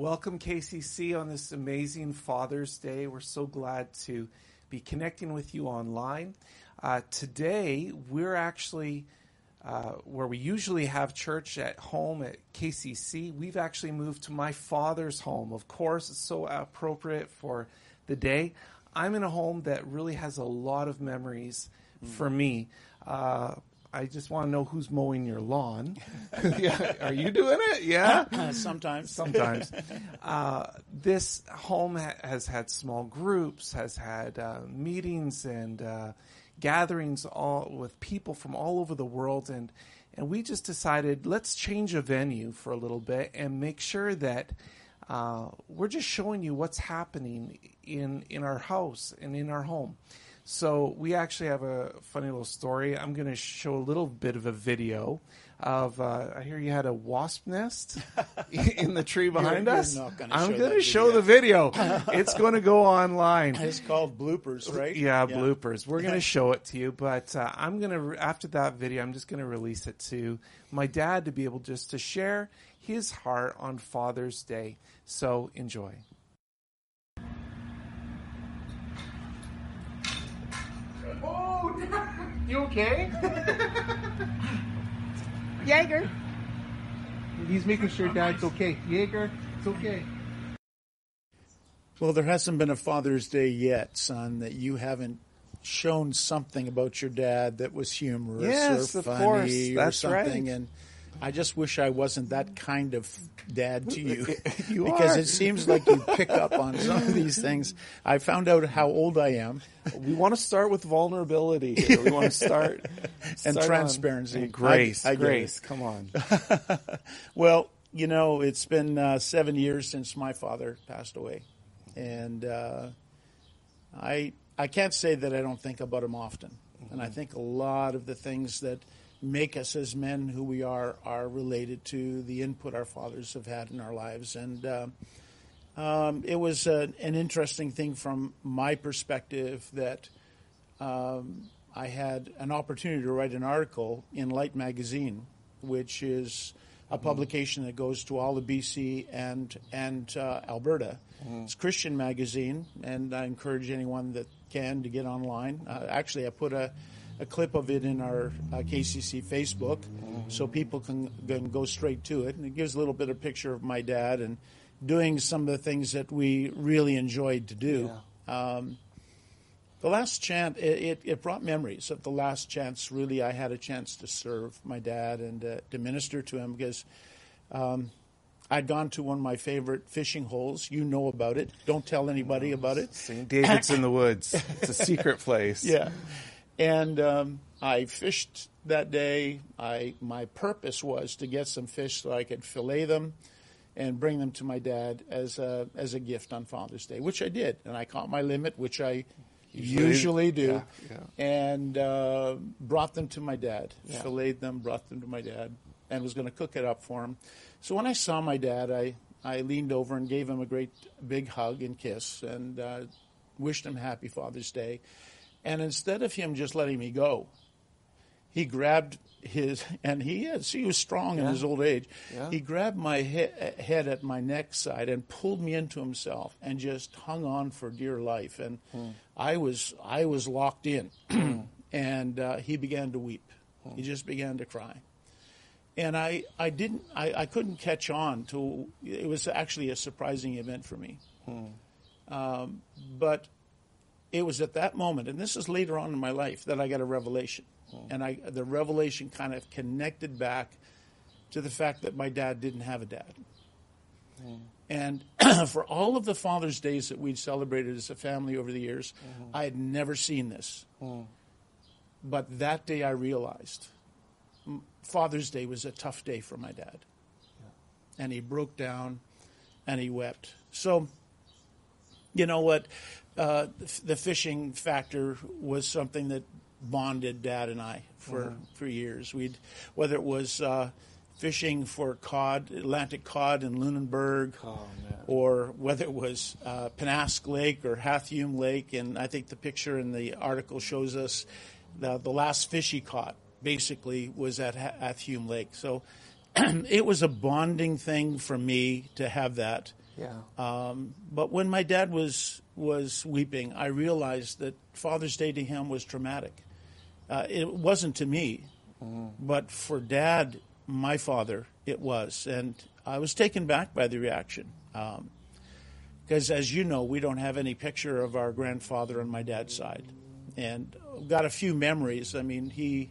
Welcome, KCC, on this amazing Father's Day. We're so glad to be connecting with you online. Uh, today, we're actually uh, where we usually have church at home at KCC. We've actually moved to my father's home. Of course, it's so appropriate for the day. I'm in a home that really has a lot of memories mm. for me. Uh, I just want to know who's mowing your lawn. yeah. Are you doing it? Yeah. Sometimes. Sometimes. Uh, this home ha- has had small groups, has had uh, meetings and uh, gatherings all with people from all over the world, and and we just decided let's change a venue for a little bit and make sure that. Uh, we're just showing you what's happening in in our house and in our home. So we actually have a funny little story. I'm going to show a little bit of a video of. Uh, I hear you had a wasp nest in the tree behind you're, us. You're I'm going to show the video. it's going to go online. It's called bloopers, right? Yeah, yeah. bloopers. We're going to show it to you, but uh, I'm going to after that video, I'm just going to release it to my dad to be able just to share his heart on Father's Day. So enjoy. You okay? Jaeger. He's making sure Dad's okay. Jaeger, it's okay. Well, there hasn't been a Father's Day yet, son, that you haven't shown something about your dad that was humorous yes, or funny or something. Right. And I just wish I wasn't that kind of dad to you, you because are. it seems like you pick up on some of these things. I found out how old I am. We want to start with vulnerability. Here. We want to start, and start transparency, and grace. I, I grace, come on. well, you know, it's been uh, seven years since my father passed away, and uh, I I can't say that I don't think about him often, mm-hmm. and I think a lot of the things that make us as men who we are are related to the input our fathers have had in our lives. And uh, um, it was uh, an interesting thing from my perspective that um, I had an opportunity to write an article in Light Magazine, which is a mm-hmm. publication that goes to all of BC and and uh, Alberta. Mm-hmm. It's Christian magazine, and I encourage anyone that can to get online. Uh, actually, I put a a clip of it in our uh, KCC Facebook, so people can, can go straight to it. And it gives a little bit of picture of my dad and doing some of the things that we really enjoyed to do. Yeah. Um, the last chance, it, it, it, brought memories of the last chance. Really, I had a chance to serve my dad and uh, to minister to him because um, I'd gone to one of my favorite fishing holes. You know about it. Don't tell anybody about it. St. David's in the woods. It's a secret place. Yeah. And um, I fished that day. I my purpose was to get some fish so I could fillet them and bring them to my dad as a as a gift on Father's Day, which I did, and I caught my limit, which I usually, usually do, yeah, yeah. and uh, brought them to my dad, yeah. filleted them, brought them to my dad, and was going to cook it up for him. So when I saw my dad, I I leaned over and gave him a great big hug and kiss, and uh, wished him happy Father's Day. And instead of him just letting me go, he grabbed his, and he is, he was strong yeah. in his old age. Yeah. He grabbed my he- head at my neck side and pulled me into himself and just hung on for dear life. And hmm. I was, I was locked in. and uh, he began to weep. Hmm. He just began to cry. And I, I didn't, I, I couldn't catch on to, it was actually a surprising event for me. Hmm. Um, but it was at that moment, and this is later on in my life, that I got a revelation. Oh. And I, the revelation kind of connected back to the fact that my dad didn't have a dad. Oh. And for all of the Father's Days that we'd celebrated as a family over the years, mm-hmm. I had never seen this. Mm. But that day I realized Father's Day was a tough day for my dad. Yeah. And he broke down and he wept. So, you know what? uh, the fishing factor was something that bonded Dad and I for mm-hmm. for years. We'd whether it was uh, fishing for cod, Atlantic cod in Lunenburg, oh, or whether it was uh, Pennask Lake or Hatheume Lake, and I think the picture in the article shows us the, the last fish he caught basically was at Hatheume Lake. So it was a bonding thing for me to have that. Yeah. Um, but when my dad was was weeping, I realized that Father's Day to him was traumatic. Uh, it wasn't to me, but for Dad, my father, it was, and I was taken back by the reaction. Because, as you know, we don't have any picture of our grandfather on my dad's side, and got a few memories. I mean, he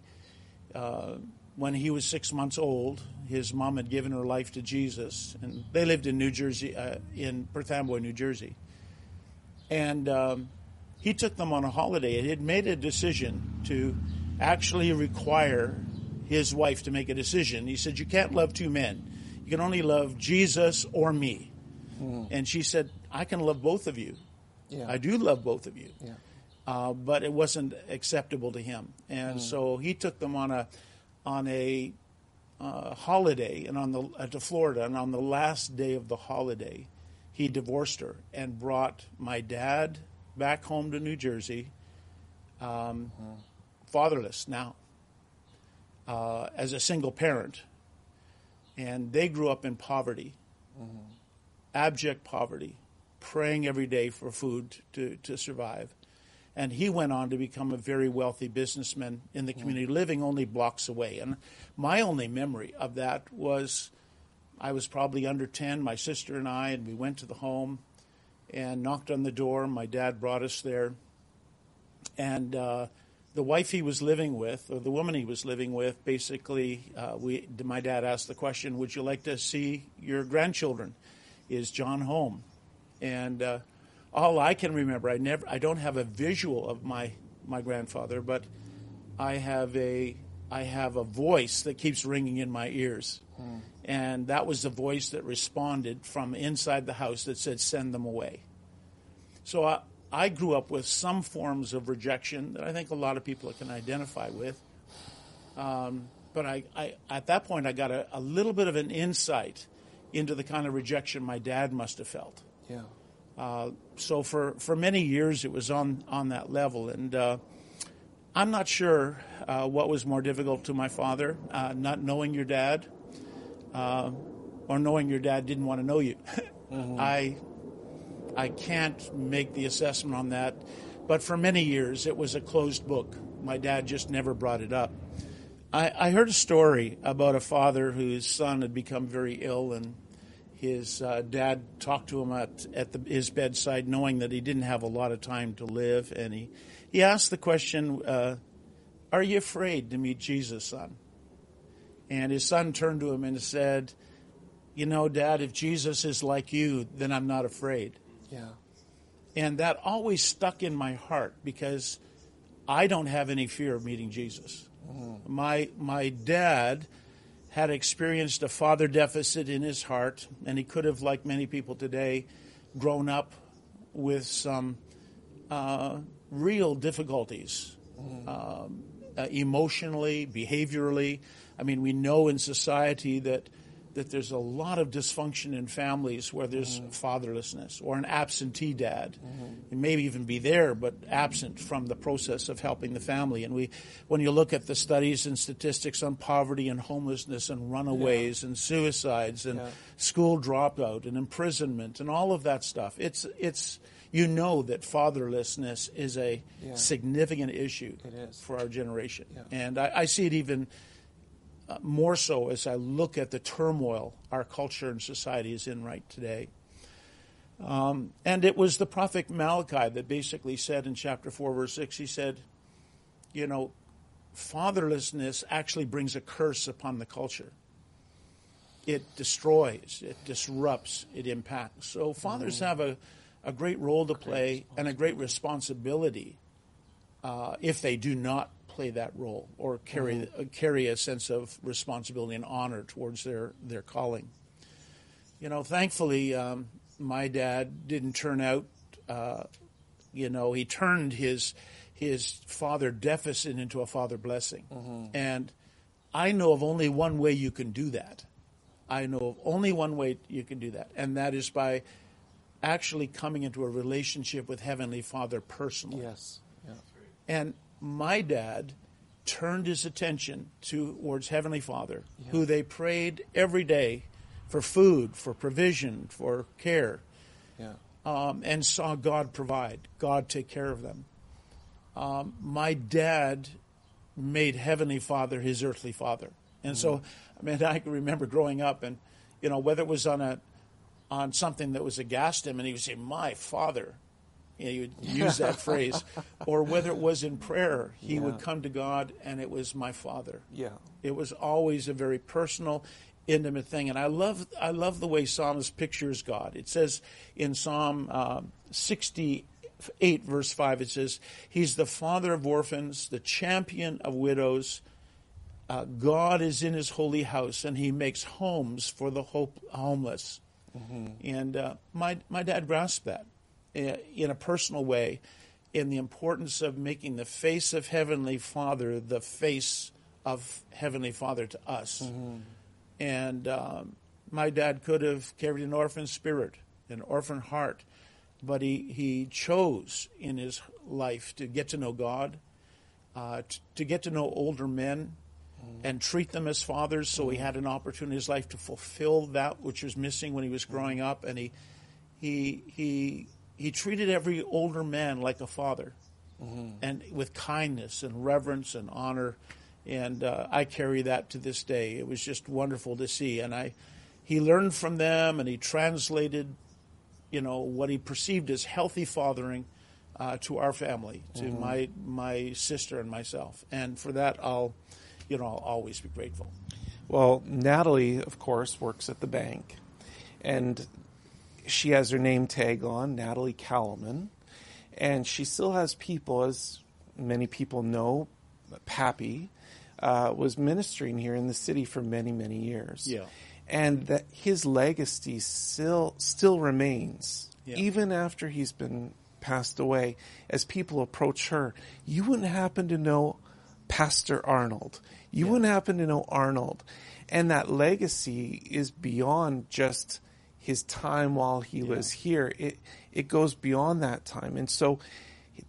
uh, when he was six months old, his mom had given her life to Jesus, and they lived in New Jersey, uh, in Perth Amboy, New Jersey. And um, he took them on a holiday. He had made a decision to actually require his wife to make a decision. He said, "You can't love two men. You can only love Jesus or me." And she said, "I can love both of you. Yeah. I do love both of you." Yeah. uh, but it wasn't acceptable to him, and so he took them on a on a uh, holiday and on the uh, to Florida, and on the last day of the holiday, he divorced her and brought my dad back home to New Jersey, um, fatherless now, uh, as a single parent, and they grew up in poverty, abject poverty, praying every day for food to, to survive. And he went on to become a very wealthy businessman in the community, living only blocks away. And my only memory of that was I was probably under 10, my sister and I, and we went to the home and knocked on the door. My dad brought us there. And uh, the wife he was living with, or the woman he was living with, basically, uh, we, my dad asked the question, Would you like to see your grandchildren? Is John home? And uh, all I can remember, I never, I don't have a visual of my my grandfather, but I have a I have a voice that keeps ringing in my ears, and that was the voice that responded from inside the house that said, "Send them away." So I, I grew up with some forms of rejection that I think a lot of people can identify with. Um, but I, I, at that point, I got a, a little bit of an insight into the kind of rejection my dad must have felt. Yeah. Uh, so for, for many years, it was on, on that level. And uh, I'm not sure uh, what was more difficult to my father, uh, not knowing your dad uh, or knowing your dad didn't want to know you. I, I can't make the assessment on that. But for many years, it was a closed book. My dad just never brought it up. I, I heard a story about a father whose son had become very ill, and his uh, dad talked to him at, at the, his bedside, knowing that he didn't have a lot of time to live. And he, he asked the question, uh, Are you afraid to meet Jesus, son? And his son turned to him and said, You know, Dad, if Jesus is like you, then I'm not afraid. Yeah. And that always stuck in my heart because I don't have any fear of meeting Jesus. My my dad had experienced a father deficit in his heart, and he could have, like many people today, grown up with some uh, real difficulties, um, uh, emotionally, behaviorally. I mean, we know in society that that there's a lot of dysfunction in families where there's mm-hmm. fatherlessness or an absentee dad. Mm-hmm. He may even be there, but absent from the process of helping the family. And we, when you look at the studies and statistics on poverty and homelessness and runaways and suicides and Yeah. school dropout and imprisonment and all of that stuff, it's it's you know that fatherlessness is a Yeah. significant issue is. for our generation, Yeah. and I, I see it even uh, more so as I look at the turmoil our culture and society is in right today. Um, and it was the prophet Malachi that basically said in chapter 4, verse 6, he said, you know, fatherlessness actually brings a curse upon the culture. It destroys, it disrupts, it impacts. So fathers have a, a great role to play and a great responsibility uh, if they do not play that role or carry uh, carry a sense of responsibility and honor towards their their calling. You know, thankfully, um, my dad didn't turn out. Uh, you know, he turned his his father deficit into a father blessing, and I know of only one way you can do that. I know of only one way you can do that, and that is by actually coming into a relationship with Heavenly Father personally. Yes. Yeah. And my dad turned his attention towards Heavenly Father, who they prayed every day for food, for provision, for care, Yeah. um, and saw God provide, God take care of them. Um, my dad made Heavenly Father his earthly father, and so I mean I can remember growing up, and you know whether it was on a on something that was against him, and he would say, "My father." You know, he would use that phrase, or whether it was in prayer, he would come to God, and it was my father. Yeah. It was always a very personal, intimate thing, and I love I love the way Psalmist pictures God. It says in Psalm uh, sixty eight, verse five, it says, "He's the father of orphans, the champion of widows. Uh, God is in His holy house, and He makes homes for the hope, homeless." And uh, my my dad grasped that in a personal way, in the importance of making the face of Heavenly Father the face of Heavenly Father to us. And um, my dad could have carried an orphan spirit, an orphan heart, but he, he chose in his life to get to know God, uh, t- to get to know older men, and treat them as fathers. So he had an opportunity in his life to fulfill that which was missing when he was growing up, and he he he he treated every older man like a father, and with kindness and reverence and honor. And uh, I carry that to this day. It was just wonderful to see, and I he learned from them, and he translated, you know, what he perceived as healthy fathering. Uh, to our family, to my my sister and myself, and for that I'll, you know, I'll always be grateful. Well, Natalie, of course, works at the bank, and she has her name tag on, Natalie Callman, and she still has people, as many people know, Pappy uh, was ministering here in the city for many, many years. Yeah. And that his legacy still still remains, Yeah. even after he's been passed away. As people approach her, you wouldn't happen to know Pastor Arnold. You wouldn't happen to know Arnold. And that legacy is beyond just his time while he was here. It it goes beyond that time. And so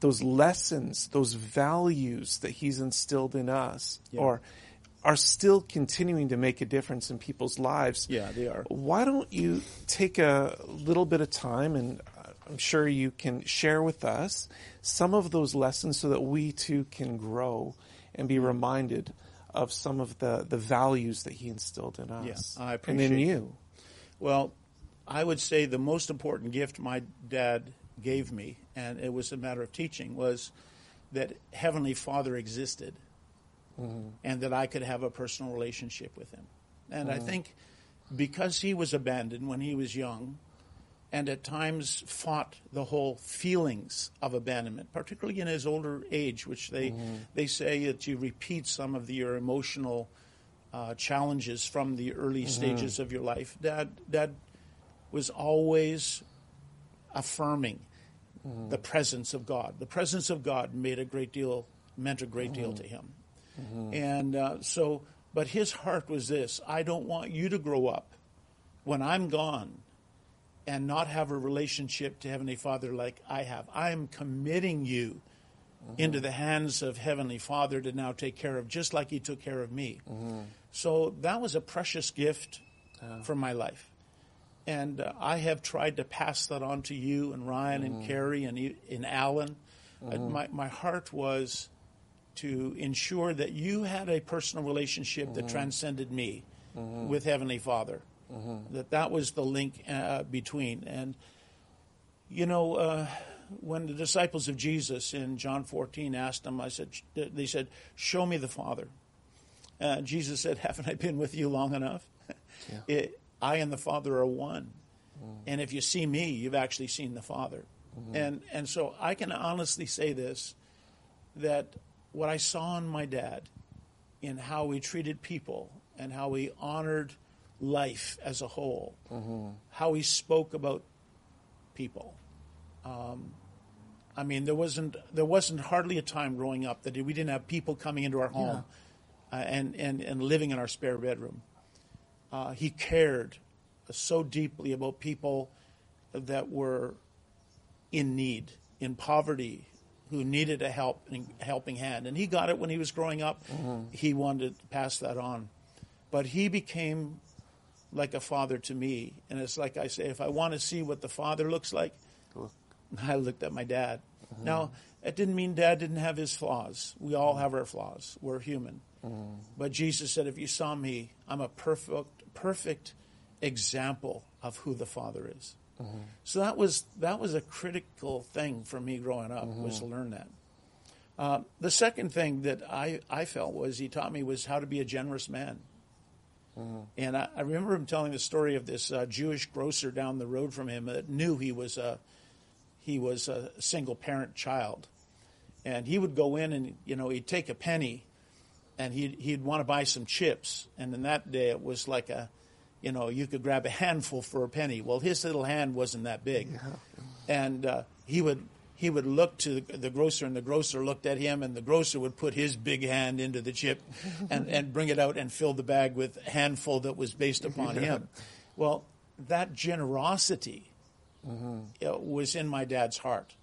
those lessons, those values that he's instilled in us or are still continuing to make a difference in people's lives. Yeah, they are. Why don't you take a little bit of time and uh, I'm sure you can share with us some of those lessons so that we too can grow and be reminded of some of the, the values that he instilled in us Yes. I and in appreciate you. Well, I would say the most important gift my dad gave me, and it was a matter of teaching, was that Heavenly Father existed mm-hmm. and that I could have a personal relationship with Him. And I mm-hmm. think because he was abandoned when he was young, and at times fought the whole feelings of abandonment, particularly in his older age, which they mm-hmm. they say that you repeat some of the, your emotional uh, challenges from the early stages of your life. Dad, Dad was always affirming the presence of God. The presence of God made a great deal, meant a great deal to him. And uh, so, but his heart was this: I don't want you to grow up when I'm gone and not have a relationship to Heavenly Father like I have. I am committing you into the hands of Heavenly Father to now take care of, just like He took care of me. So that was a precious gift for my life. And uh, I have tried to pass that on to you and Ryan and Carrie and, and Alan. Uh, my, my heart was to ensure that you had a personal relationship that transcended me with Heavenly Father. That that was the link uh, between. And you know, uh, when the disciples of Jesus in John 14 asked him, I said, they said, "Show me the Father." Uh, Jesus said, "Haven't I been with you long enough? It, I and the Father are one. And if you see me, you've actually seen the Father." And and so I can honestly say this that what I saw in my dad, in how he treated people and how he honored life as a whole, how he spoke about people. Um, I mean, there wasn't there wasn't hardly a time growing up that we didn't have people coming into our home uh, and, and and living in our spare bedroom. Uh, he cared so deeply about people that were in need, in poverty, who needed a help a helping hand, and he got it when he was growing up. He wanted to pass that on, but he became like a father to me. And it's like I say, if I want to see what the father looks like, I looked at my dad. Mm-hmm. Now, it didn't mean dad didn't have his flaws. We all have our flaws. We're human. Mm-hmm. But Jesus said, if you saw me, I'm a perfect, perfect example of who the Father is. Mm-hmm. So that was that was a critical thing for me growing up was to learn that. Uh, the second thing that I, I felt was he taught me was how to be a generous man. Mm-hmm. And I, I, remember him telling the story of this uh, Jewish grocer down the road from him that knew he was a he was a single parent child, and he would go in and you know he'd take a penny, and he'd he'd want to buy some chips, and in that day it was like a, you know you could grab a handful for a penny. Well, his little hand wasn't that big, yeah. and uh, he would he would look to the grocer, and the grocer looked at him, and the grocer would put his big hand into the chip and, and bring it out and fill the bag with a handful that was based upon yeah. him. Well, that generosity mm-hmm. was in my dad's heart.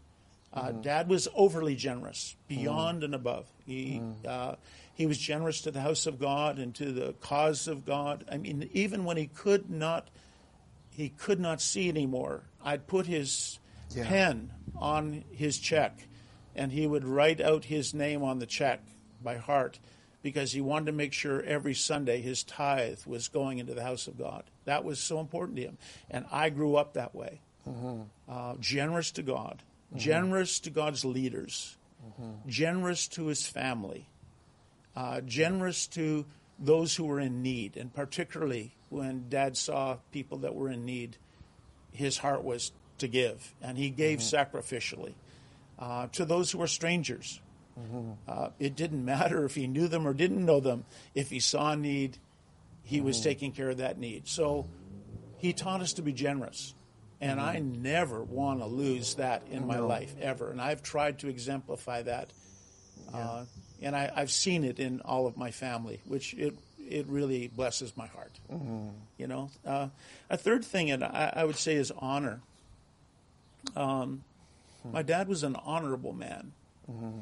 Uh, mm-hmm. Dad was overly generous, beyond mm-hmm. and above. He mm-hmm. uh, he was generous to the house of God and to the cause of God. I mean, even when he could not, he could not see anymore. I'd put his yeah. pen on his check, and he would write out his name on the check by heart because he wanted to make sure every Sunday his tithe was going into the house of God. That was so important to him. And I grew up that way mm-hmm. uh, generous to God, mm-hmm. generous to God's leaders, mm-hmm. generous to his family, uh, generous to those who were in need. And particularly when dad saw people that were in need, his heart was to give, and he gave mm-hmm. sacrificially uh, to those who were strangers. Mm-hmm. Uh, it didn't matter if he knew them or didn't know them. If he saw a need, he mm-hmm. was taking care of that need. So he taught us to be generous. And I mm-hmm. never want to lose that in my life, ever. And I've tried to exemplify that. Yeah. And I, have seen it in all of my family, which it it really blesses my heart. Mm-hmm. You know, uh, a third thing, and I, I, would say, is honor. Um, hmm. My dad was an honorable man. Mm-hmm.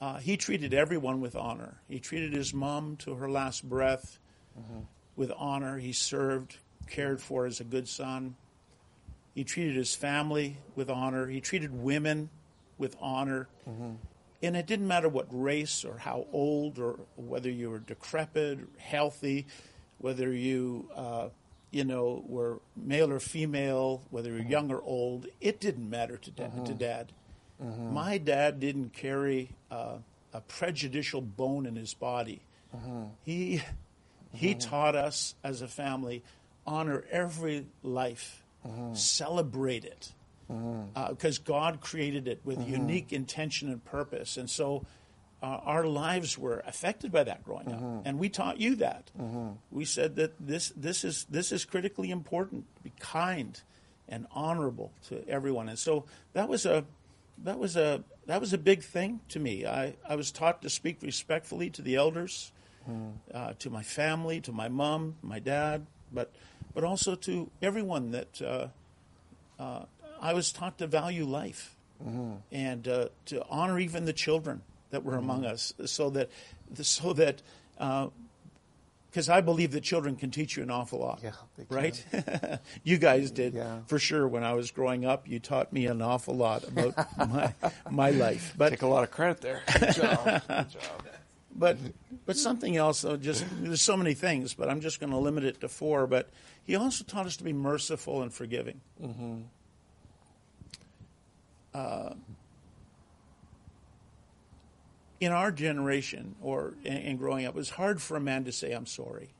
Uh, he treated everyone with honor. He treated his mom to her last breath mm-hmm. with honor. He served, cared for as a good son. He treated his family with honor. He treated women with honor. And it didn't matter what race or how old or whether you were decrepit, or healthy, whether you uh, you know, were male or female, whether you're young or old, it didn't matter to, da- mm-hmm. to dad. Mm-hmm. My dad didn't carry uh, a prejudicial bone in his body. Mm-hmm. He, he taught us as a family honor every life, celebrate it, because uh, God created it with unique intention and purpose. And so uh, our lives were affected by that growing mm-hmm. up, and we taught you that. Mm-hmm. We said that this this is this is critically important. Be kind and honorable to everyone, and so that was a that was a that was a big thing to me. I, I was taught to speak respectfully to the elders, mm. uh, to my family, to my mom, my dad, but but also to everyone that uh, uh I was taught to value life mm-hmm. and uh, to honor even the children that were among mm-hmm. us, so that so that because uh, I believe that children can teach you an awful lot. Yeah, right. you guys did yeah. for sure. When I was growing up, you taught me an awful lot about my my life. But take a lot of credit there. Good job. Good job. But but something else though, just there's so many things, but I'm just going to limit it to four. But he also taught us to be merciful and forgiving. Mm-hmm. Uh, in our generation or in, growing up, it was hard for a man to say, I'm sorry.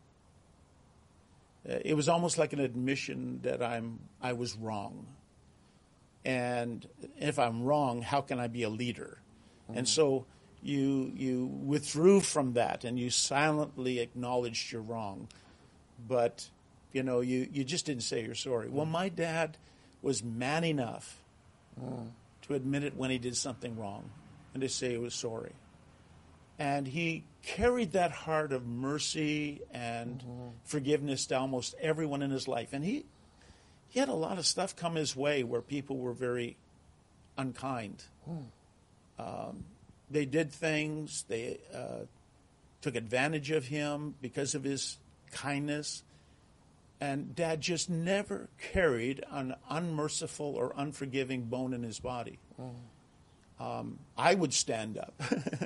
Uh, it was almost like an admission that I'm, I was wrong. And if I'm wrong, how can I be a leader? Mm-hmm. And so you, you withdrew from that and you silently acknowledged you're wrong. But, you know, you, you just didn't say you're sorry. Mm-hmm. Well, my dad was man enough mm. To admit it when he did something wrong and to say he was sorry and he carried that heart of mercy and mm-hmm. forgiveness to almost everyone in his life. And he he had a lot of stuff come his way where people were very unkind. Mm. Um, they did things. They uh, took advantage of him because of his kindness. And dad just never carried an unmerciful or unforgiving bone in his body. Um, I would stand up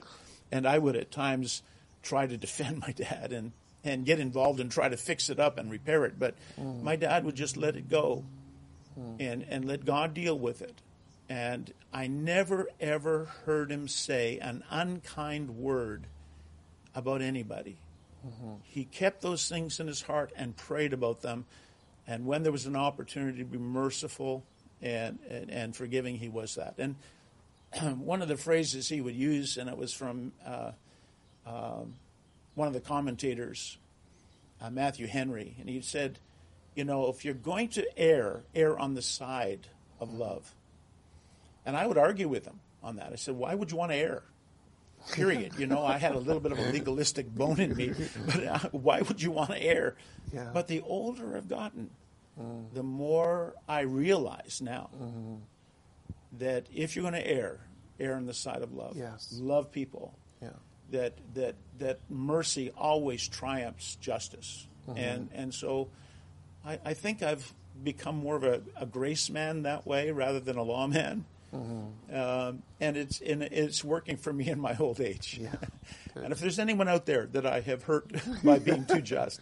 and I would at times try to defend my dad and, and get involved and try to fix it up and repair it. But my dad would just let it go and, and let God deal with it. And I never ever heard him say an unkind word about anybody. He kept those things in his heart and prayed about them. And when there was an opportunity to be merciful and, and, and forgiving, he was that. And one of the phrases he would use, and it was from uh, um, one of the commentators, uh, Matthew Henry, and he said, You know, if you're going to err, err on the side of love. And I would argue with him on that. I said, Why would you want to err? Period. You know, I had a little bit of a legalistic bone in me, but uh, why would you want to err? Yeah. But the older I've gotten, mm-hmm. the more I realize now mm-hmm. that if you're going to err, err on the side of love. Yes. Love people. Yeah. That that that mercy always triumphs justice, mm-hmm. and and so, I, I think I've become more of a, a grace man that way rather than a law man. Um, and it's and it's working for me in my old age. Yeah. and if there's anyone out there that I have hurt by being too just,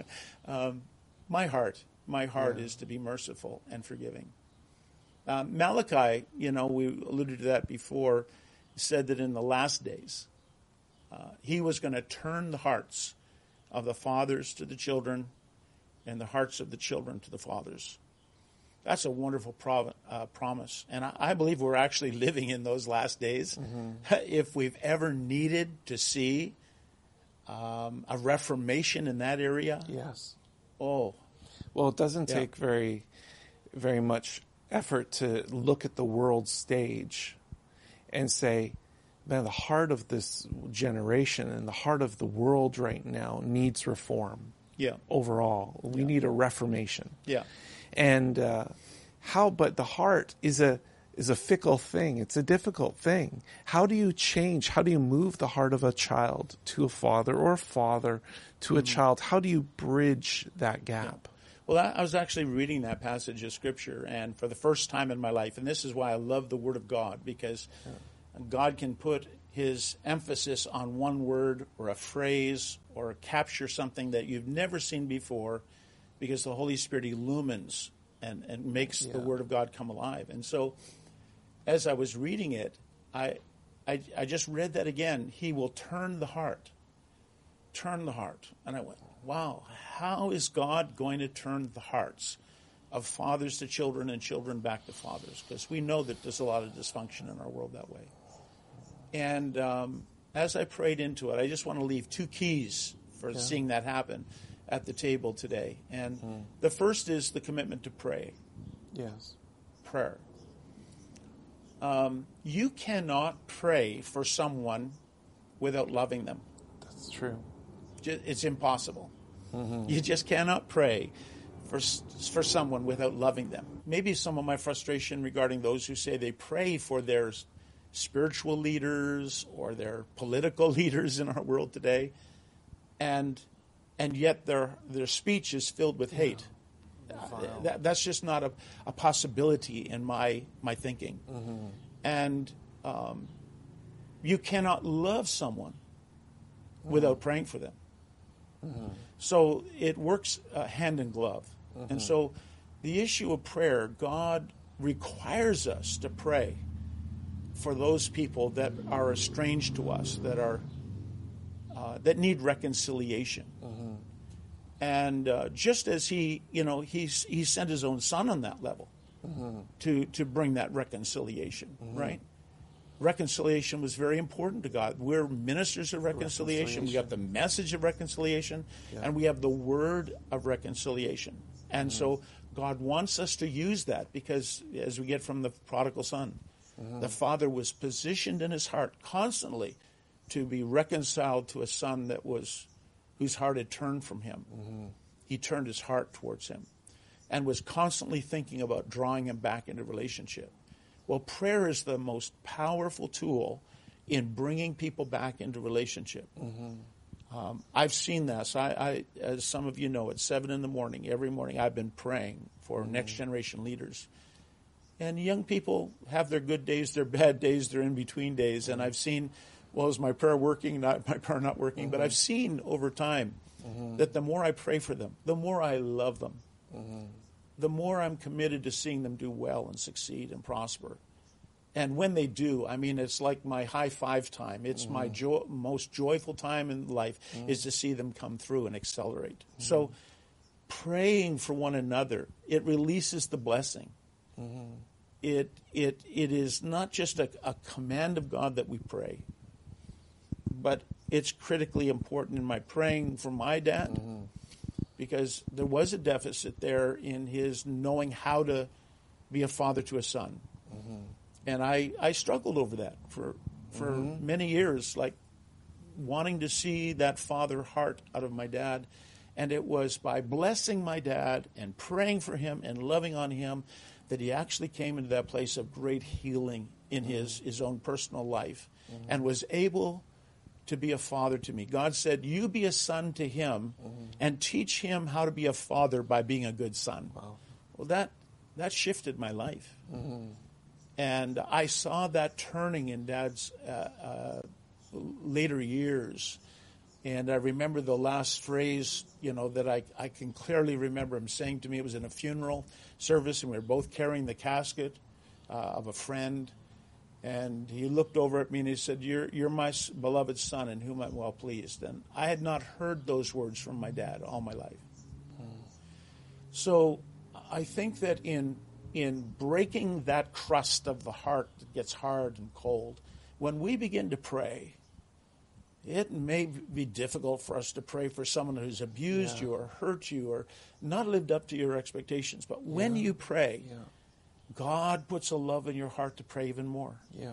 um, my heart, my heart Yeah. is to be merciful and forgiving. Um, Malachi, you know, we alluded to that before, said that in the last days, uh, he was going to turn the hearts of the fathers to the children and the hearts of the children to the fathers. That's a wonderful prov- uh, promise. And I, I believe we're actually living in those last days. if we've ever needed to see um, a reformation in that area, Yes. oh, Well, it doesn't Yeah. take very, very much effort to look at the world stage and say, man, the heart of this generation and the heart of the world right now needs reform yeah, overall. We need a reformation. yeah. And uh, how? But the heart is a is a fickle thing. It's a difficult thing. How do you change? How do you move the heart of a child to a father or a father to a child? How do you bridge that gap? Well, I I was actually reading that passage of scripture, and for the first time in my life, and this is why I love the Word of God, because God can put His emphasis on one word or a phrase or capture something that you've never seen before, because the Holy Spirit illumines and, and makes the Word of God come alive. And so, as I was reading it, I, I, I just read that again. He will turn the heart turn the heart. And I went, wow, how is God going to turn the hearts of fathers to children and children back to fathers? Because we know that there's a lot of dysfunction in our world that way. And um, as I prayed into it, I just want to leave two keys for seeing that happen at the table today. And the first is the commitment to pray Yes. prayer. Um, you cannot pray for someone without loving them. That's true. It's impossible. You just cannot pray for for someone without loving them. Maybe some of my frustration regarding those who say they pray for their spiritual leaders or their political leaders in our world today, and and yet their their speech is filled with hate. Uh, that, that's just not a, a possibility in my my thinking. And um, you cannot love someone without praying for them. So it works uh, hand in glove. And so the issue of prayer, God requires us to pray for those people that are estranged to us, that are uh, that need reconciliation. And uh, just as he, you know, he's, he sent his own son on that level mm-hmm. to to bring that reconciliation, mm-hmm. right? reconciliation was very important to God. We're ministers of reconciliation. We have the message of reconciliation, and we have the word of reconciliation. And so mm-hmm. God wants us to use that because, as we get from the prodigal son, the father was positioned in his heart constantly to be reconciled to a son that was whose heart had turned from him. He turned his heart towards him and was constantly thinking about drawing him back into relationship. Well, prayer is the most powerful tool in bringing people back into relationship. Um, I've seen this. I, I, as some of you know, at seven in the morning, every morning, I've been praying for Mm-hmm. next generation leaders. And young people have their good days, their bad days, their in between days. And I've seen, well, is my prayer working? Not my prayer not working. But mm-hmm. I've seen over time mm-hmm. that the more I pray for them, the more I love them, mm-hmm. the more I'm committed to seeing them do well and succeed and prosper. And when they do, I mean, it's like my high five time. It's my jo- most joyful time in life is to see them come through and accelerate. So, praying for one another, it releases the blessing. It, it, it is not just a, a command of God that we pray, but it's critically important in my praying for my dad because there was a deficit there in his knowing how to be a father to a son. And I, I struggled over that for, for many years, like wanting to see that father heart out of my dad. And it was by blessing my dad and praying for him and loving on him that he actually came into that place of great healing in his, his own personal life and was able to be a father to me. God said, You be a son to him and teach him how to be a father by being a good son. Well, that, that shifted my life. And I saw that turning in Dad's uh, uh, later years. And I remember the last phrase, you know, that I, I can clearly remember him saying to me. It was in a funeral service, and we were both carrying the casket uh, of a friend. And he looked over at me and he said, you're, you're my beloved son in whom I'm well pleased. And I had not heard those words from my dad all my life. So I think that in in breaking that crust of the heart that gets hard and cold, when we begin to pray, it may be difficult for us to pray for someone who's abused Yeah. you or hurt you or not lived up to your expectations. But when you pray, Yeah. God puts a love in your heart to pray even more. Yeah.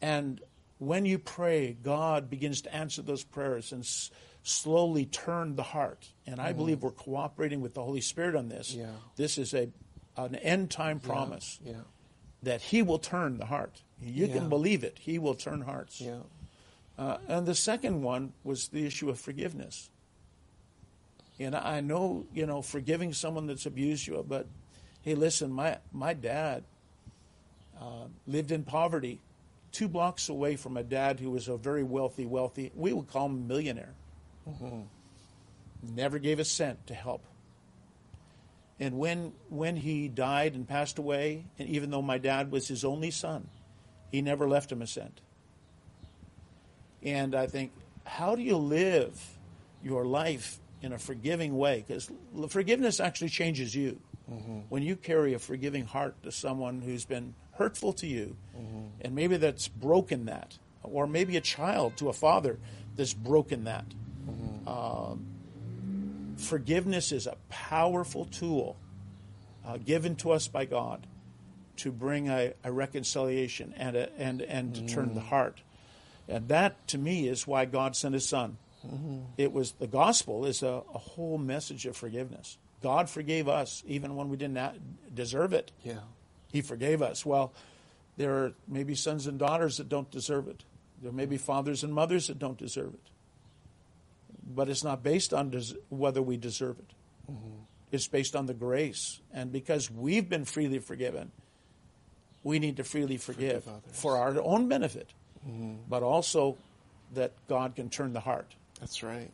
And when you pray, God begins to answer those prayers and s- slowly turn the heart. And I believe we're cooperating with the Holy Spirit on this. Yeah. This is a an end time promise Yeah. that He will turn the heart. You Yeah. can believe it. He will turn hearts. Yeah. Uh, and the second one was the issue of forgiveness. And I know, you know, forgiving someone that's abused you, but hey, listen, my my dad uh, lived in poverty, two blocks away from a dad who was a very wealthy, wealthy. We would call him a millionaire. Never gave a cent to help. And when when he died and passed away, and even though my dad was his only son, he never left him a cent. And I think, how do you live your life in a forgiving way? Because forgiveness actually changes you. Mm-hmm. When you carry a forgiving heart to someone who's been hurtful to you, mm-hmm. and maybe that's broken that, or maybe a child to a father that's broken that. Mm-hmm. Um, forgiveness is a powerful tool uh, given to us by God to bring a, a reconciliation and a, and and to turn the mm. heart. And that, to me, is why God sent His Son. It was the gospel is a, a whole message of forgiveness. God forgave us even when we didn't deserve it. Yeah. He forgave us. Well, there are maybe sons and daughters that don't deserve it. There may be fathers and mothers that don't deserve it. But it's not based on des- whether we deserve it. Mm-hmm. It's based on the grace. And because we've been freely forgiven, we need to freely forgive, Forgive for our own benefit, mm-hmm. but also that God can turn the heart. That's right.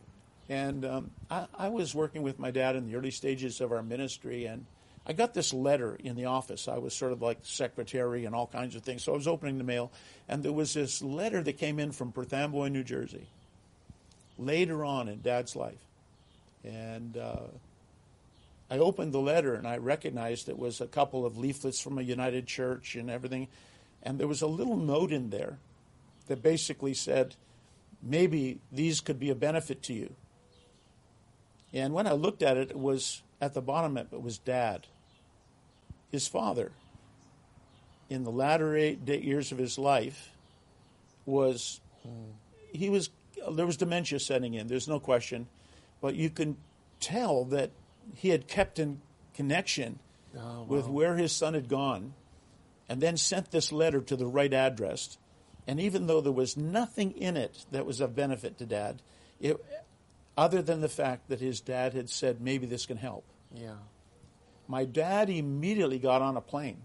And um, I, I was working with my dad in the early stages of our ministry, and I got this letter in the office. I was sort of like secretary and all kinds of things. So I was opening the mail, and there was this letter that came in from Perth Amboy, New Jersey, later on in Dad's life. And uh, I opened the letter, and I recognized it was a couple of leaflets from a United Church and everything. And there was a little note in there that basically said, maybe these could be a benefit to you. And when I looked at it, it was at the bottom of it was Dad, his father. In the latter eight day- years of his life, was he was there was dementia setting in. There's no question, but you can tell that he had kept in connection Oh, with where his son had gone, and then sent this letter to the right address. And even though there was nothing in it that was of benefit to Dad, It, other than the fact that his dad had said, maybe this can help. Yeah. My dad immediately got on a plane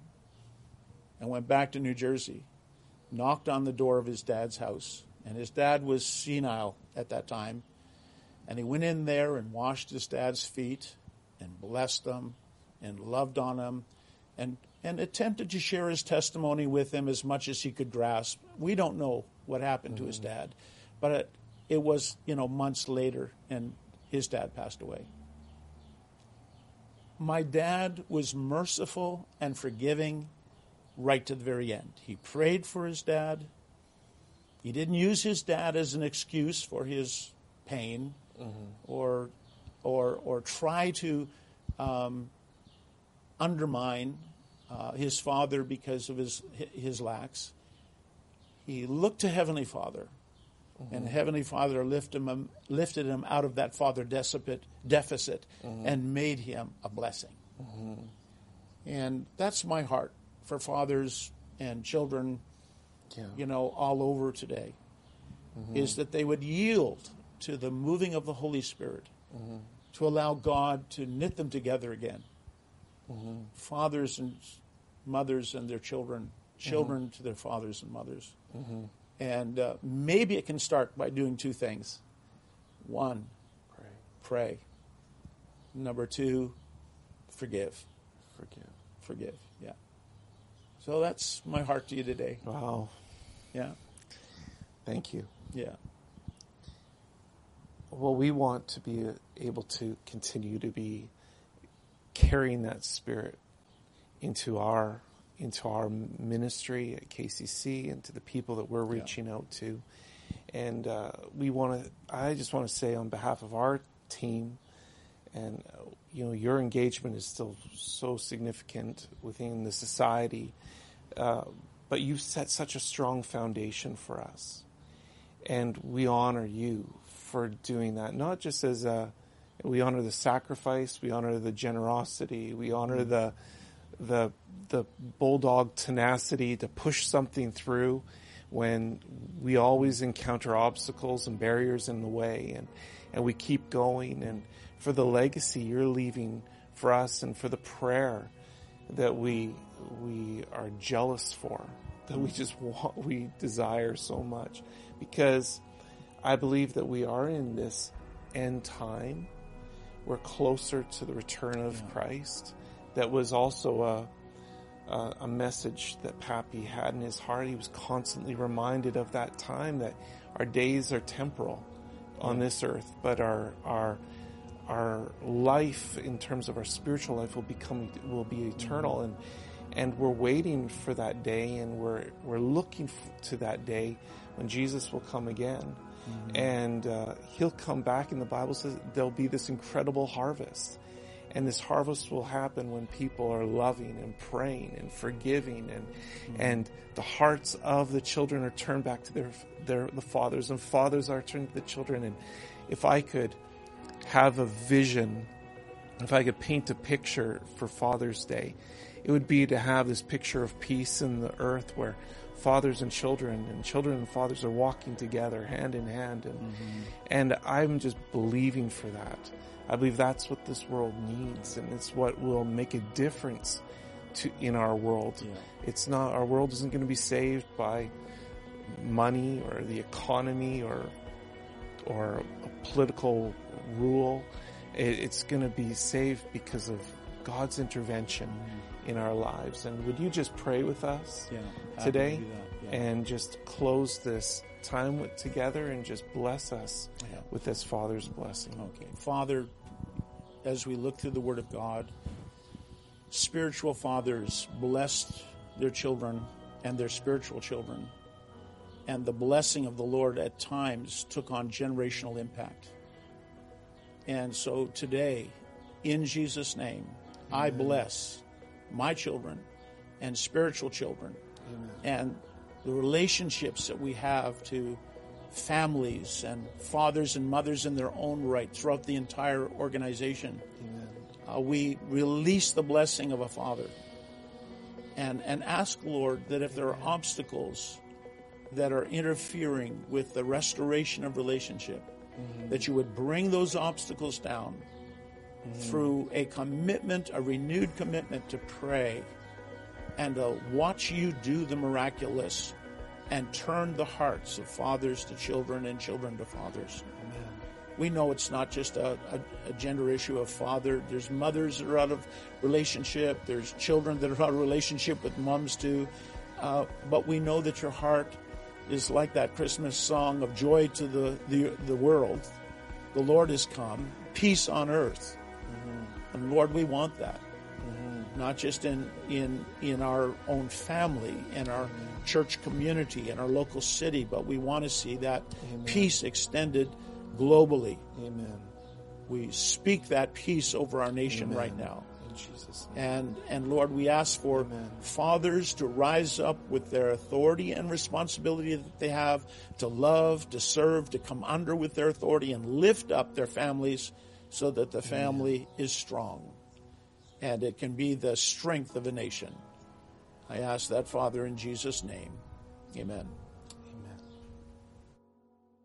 and went back to New Jersey, knocked on the door of his dad's house. And his dad was senile at that time. And he went in there and washed his dad's feet and blessed them and loved on him and, and attempted to share his testimony with him as much as he could grasp. We don't know what happened mm-hmm. to his dad, but it, was, you know, months later and his dad passed away. My dad was merciful and forgiving right to the very end. He prayed for his dad. He didn't use his dad as an excuse for his pain mm-hmm. or, or, or try to um, undermine uh, his father because of his, his lacks. He looked to Heavenly Father, mm-hmm. and Heavenly Father lifted him, lifted him out of that father deficit, deficit mm-hmm. and made him a blessing. Mm-hmm. And that's my heart for fathers and children, yeah. you know, all over today, mm-hmm. is that they would yield to the moving of the Holy Spirit mm-hmm. to allow God to knit them together again. Mm-hmm. Fathers and mothers and their children, children to their fathers and mothers. And uh, maybe it can start by doing two things. One, pray. pray. Number two, forgive. Forgive. Forgive. Yeah. So that's my heart to you today. Wow. Yeah. Thank you. Yeah. Well, we want to be able to continue to be carrying that spirit into our into our ministry at KCC and to the people that we're reaching yeah. out to. And uh, we want to. I just want to say on behalf of our team, and uh, you know, your engagement is still so significant within the society uh, but you've set such a strong foundation for us. And we honor you for doing that, not just as a, we honor the sacrifice, we honor the generosity, we honor mm-hmm. the, the, the bulldog tenacity to push something through when we always encounter obstacles and barriers in the way and, and we keep going and for the legacy you're leaving for us and for the prayer that we we are jealous for, that we just want, we desire so much, because I believe that we are in this end time. We're closer to the return of yeah. Christ. That was also a, a, a message that Pappy had in his heart. He was constantly reminded of that time that our days are temporal on this earth, but our our our life in terms of our spiritual life will become will be eternal. And and we're waiting for that day and we're we're looking to that day when Jesus will come again. Mm-hmm. and uh, he'll come back and the Bible says there'll be this incredible harvest and this harvest will happen when people are loving and praying and forgiving and mm-hmm. and the hearts of the children are turned back to their their the fathers and fathers are turned to the children and if I could have a vision, if I could paint a picture for Father's Day, it would be to have this picture of peace in the earth where fathers and children and children and fathers are walking together hand in hand and mm-hmm. and I'm just believing for that. I believe that's what this world needs and it's what will make a difference to in our world. Yeah. It's not our world isn't going to be saved by money or the economy or or a political rule. It's going to be saved because of God's intervention mm. in our lives. And would you just pray with us yeah, today to yeah. and just close this time with, together and just bless us yeah. with this Father's blessing? Okay. Father, as we look through the Word of God, spiritual fathers blessed their children and their spiritual children. And the blessing of the Lord at times took on generational impact. And so today, in Jesus' name, Amen. I bless my children and spiritual children Amen. and the relationships that we have to families and fathers and mothers in their own right throughout the entire organization. Uh, we release the blessing of a father and, and ask, Lord, that if there are obstacles that are interfering with the restoration of relationship, mm-hmm. that you would bring those obstacles down mm-hmm. through a commitment, a renewed commitment to pray and to watch you do the miraculous and turn the hearts of fathers to children and children to fathers. Amen. We know it's not just a, a, a, gender issue of father. There's mothers that are out of relationship. There's children that are out of relationship with moms too. Uh, but we know that your heart is like that Christmas song of joy to the, the, the world. The Lord has come, peace on earth. Mm-hmm. And Lord, we want that. Mm-hmm. Not just in, in, in our own family and our mm-hmm. Church community in our local city, but we want to see that Amen. peace extended globally. Amen. We speak that peace over our nation Amen. right now. And and Lord, we ask for Amen. fathers to rise up with their authority and responsibility that they have to love, to serve, to come under with their authority and lift up their families so that the family Amen. is strong and it can be the strength of a nation. I ask that, Father, in Jesus' name. Amen.